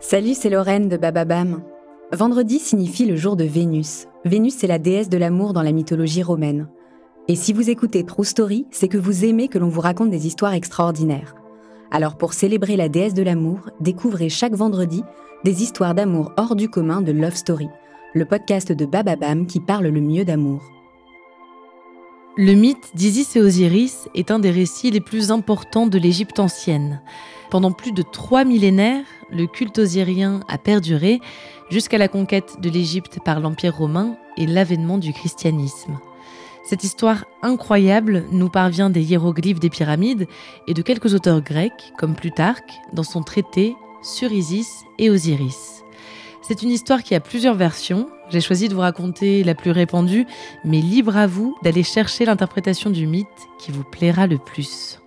Salut, c'est Lorraine de Bababam. Vendredi signifie le jour de Vénus. Vénus est la déesse de l'amour dans la mythologie romaine. Et si vous écoutez True Story, c'est que vous aimez que l'on vous raconte des histoires extraordinaires. Alors pour célébrer la déesse de l'amour, découvrez chaque vendredi des histoires d'amour hors du commun de Love Story, le podcast de Bababam qui parle le mieux d'amour. Le mythe d'Isis et Osiris est un des récits les plus importants de l'Égypte ancienne. Pendant plus de trois millénaires, le culte osirien a perduré jusqu'à la conquête de l'Égypte par l'Empire romain et l'avènement du christianisme. Cette histoire incroyable nous parvient des hiéroglyphes des pyramides et de quelques auteurs grecs, comme Plutarque, dans son traité sur Isis et Osiris. C'est une histoire qui a plusieurs versions. J'ai choisi de vous raconter la plus répandue, mais libre à vous d'aller chercher l'interprétation du mythe qui vous plaira le plus.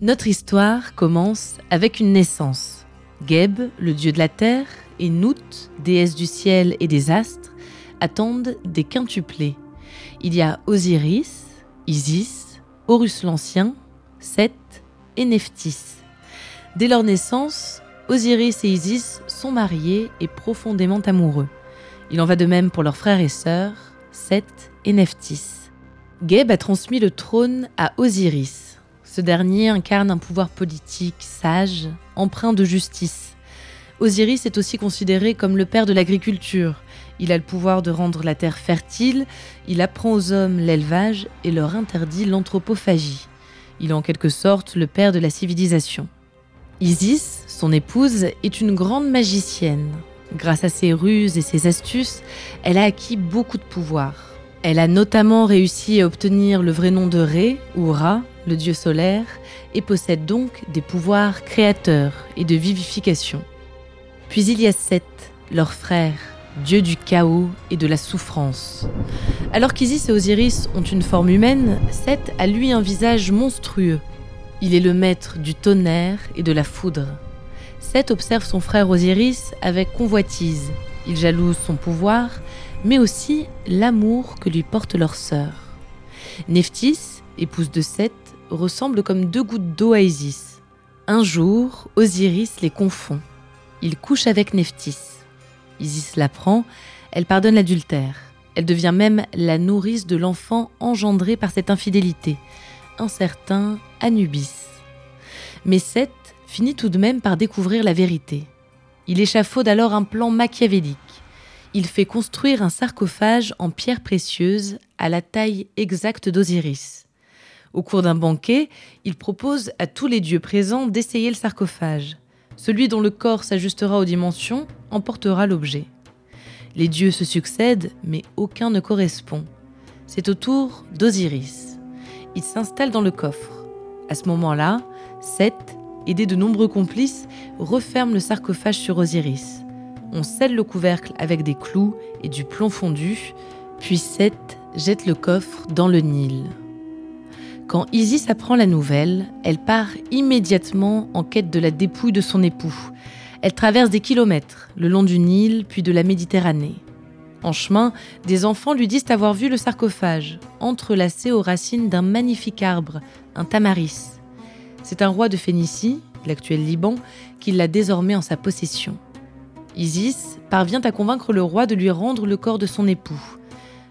Notre histoire commence avec une naissance. Geb, le dieu de la terre, et Nout, déesse du ciel et des astres, attendent des quintuplés. Il y a Osiris, Isis, Horus l'Ancien, Seth et Nephthys. Dès leur naissance, Osiris et Isis sont mariés et profondément amoureux. Il en va de même pour leurs frères et sœurs, Seth et Nephthys. Geb a transmis le trône à Osiris ce dernier incarne un pouvoir politique sage, empreint de justice. Osiris est aussi considéré comme le père de l'agriculture. Il a le pouvoir de rendre la terre fertile, il apprend aux hommes l'élevage et leur interdit l'anthropophagie. Il est en quelque sorte le père de la civilisation. Isis, son épouse, est une grande magicienne. Grâce à ses ruses et ses astuces, elle a acquis beaucoup de pouvoir. Elle a notamment réussi à obtenir le vrai nom de Ré ou Ra, le dieu solaire, et possède donc des pouvoirs créateurs et de vivification. Puis il y a Seth, leur frère, dieu du chaos et de la souffrance. Alors qu'Isis et Osiris ont une forme humaine, Seth a lui un visage monstrueux. Il est le maître du tonnerre et de la foudre. Seth observe son frère Osiris avec convoitise. Il jalouse son pouvoir, mais aussi l'amour que lui porte leur sœur. Nephthys, épouse de Seth, ressemblent comme deux gouttes d'eau à Isis. Un jour, Osiris les confond. Il couche avec Nephthys. Isis l'apprend, elle pardonne l'adultère. Elle devient même la nourrice de l'enfant engendré par cette infidélité, un certain Anubis. Mais Seth finit tout de même par découvrir la vérité. Il échafaude alors un plan machiavélique. Il fait construire un sarcophage en pierre précieuse à la taille exacte d'Osiris. Au cours d'un banquet, il propose à tous les dieux présents d'essayer le sarcophage. Celui dont le corps s'ajustera aux dimensions emportera l'objet. Les dieux se succèdent, mais aucun ne correspond. C'est au tour d'Osiris. Il s'installe dans le coffre. À ce moment-là, Seth, aidé de nombreux complices, referme le sarcophage sur Osiris. On scelle le couvercle avec des clous et du plomb fondu, puis Seth jette le coffre dans le Nil. Quand Isis apprend la nouvelle, elle part immédiatement en quête de la dépouille de son époux. Elle traverse des kilomètres, le long du Nil, puis de la Méditerranée. En chemin, des enfants lui disent avoir vu le sarcophage, entrelacé aux racines d'un magnifique arbre, un tamaris. C'est un roi de Phénicie, l'actuel Liban, qui l'a désormais en sa possession. Isis parvient à convaincre le roi de lui rendre le corps de son époux.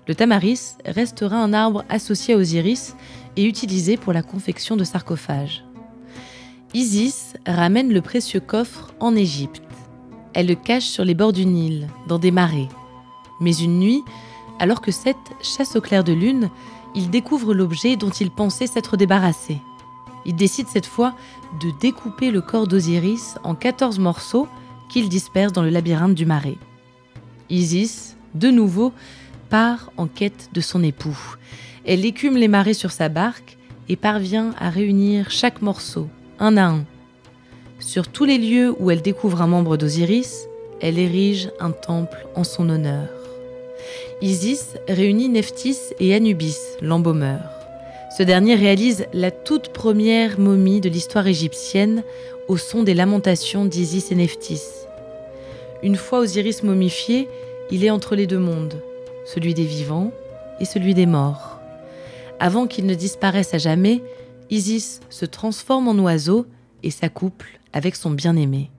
Le tamaris restera un arbre associé à Osiris et utilisé pour la confection de sarcophages. Isis ramène le précieux coffre en Égypte. Elle le cache sur les bords du Nil, dans des marais. Mais une nuit, alors que Seth chasse au clair de lune, il découvre l'objet dont il pensait s'être débarrassé. Il décide cette fois de découper le corps d'Osiris en 14 morceaux qu'il disperse dans le labyrinthe du marais. Isis, de nouveau, part en quête de son époux. Elle écume les marais sur sa barque et parvient à réunir chaque morceau, un à un. Sur tous les lieux où elle découvre un membre d'Osiris, elle érige un temple en son honneur. Isis réunit Nephthys et Anubis, l'embaumeur. Ce dernier réalise la toute première momie de l'histoire égyptienne au son des lamentations d'Isis et Nephthys. Une fois Osiris momifié, il est entre les deux mondes, celui des vivants et celui des morts. Avant qu'il ne disparaisse à jamais, Isis se transforme en oiseau et s'accouple avec son bien-aimé.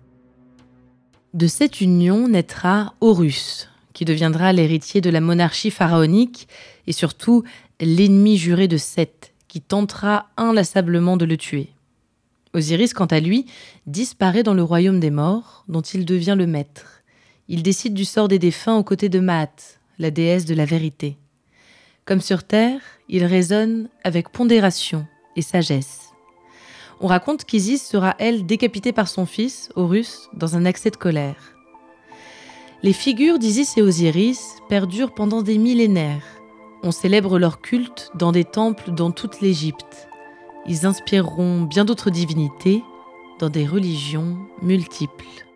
De cette union naîtra Horus, qui deviendra l'héritier de la monarchie pharaonique et surtout l'ennemi juré de Seth, qui tentera inlassablement de le tuer. Osiris, quant à lui, disparaît dans le royaume des morts, dont il devient le maître. Il décide du sort des défunts aux côtés de Maat, la déesse de la vérité. Comme sur Terre, il raisonne avec pondération et sagesse. On raconte qu'Isis sera, elle, décapitée par son fils, Horus, dans un accès de colère. Les figures d'Isis et Osiris perdurent pendant des millénaires. On célèbre leur culte dans des temples dans toute l'Égypte. Ils inspireront bien d'autres divinités dans des religions multiples.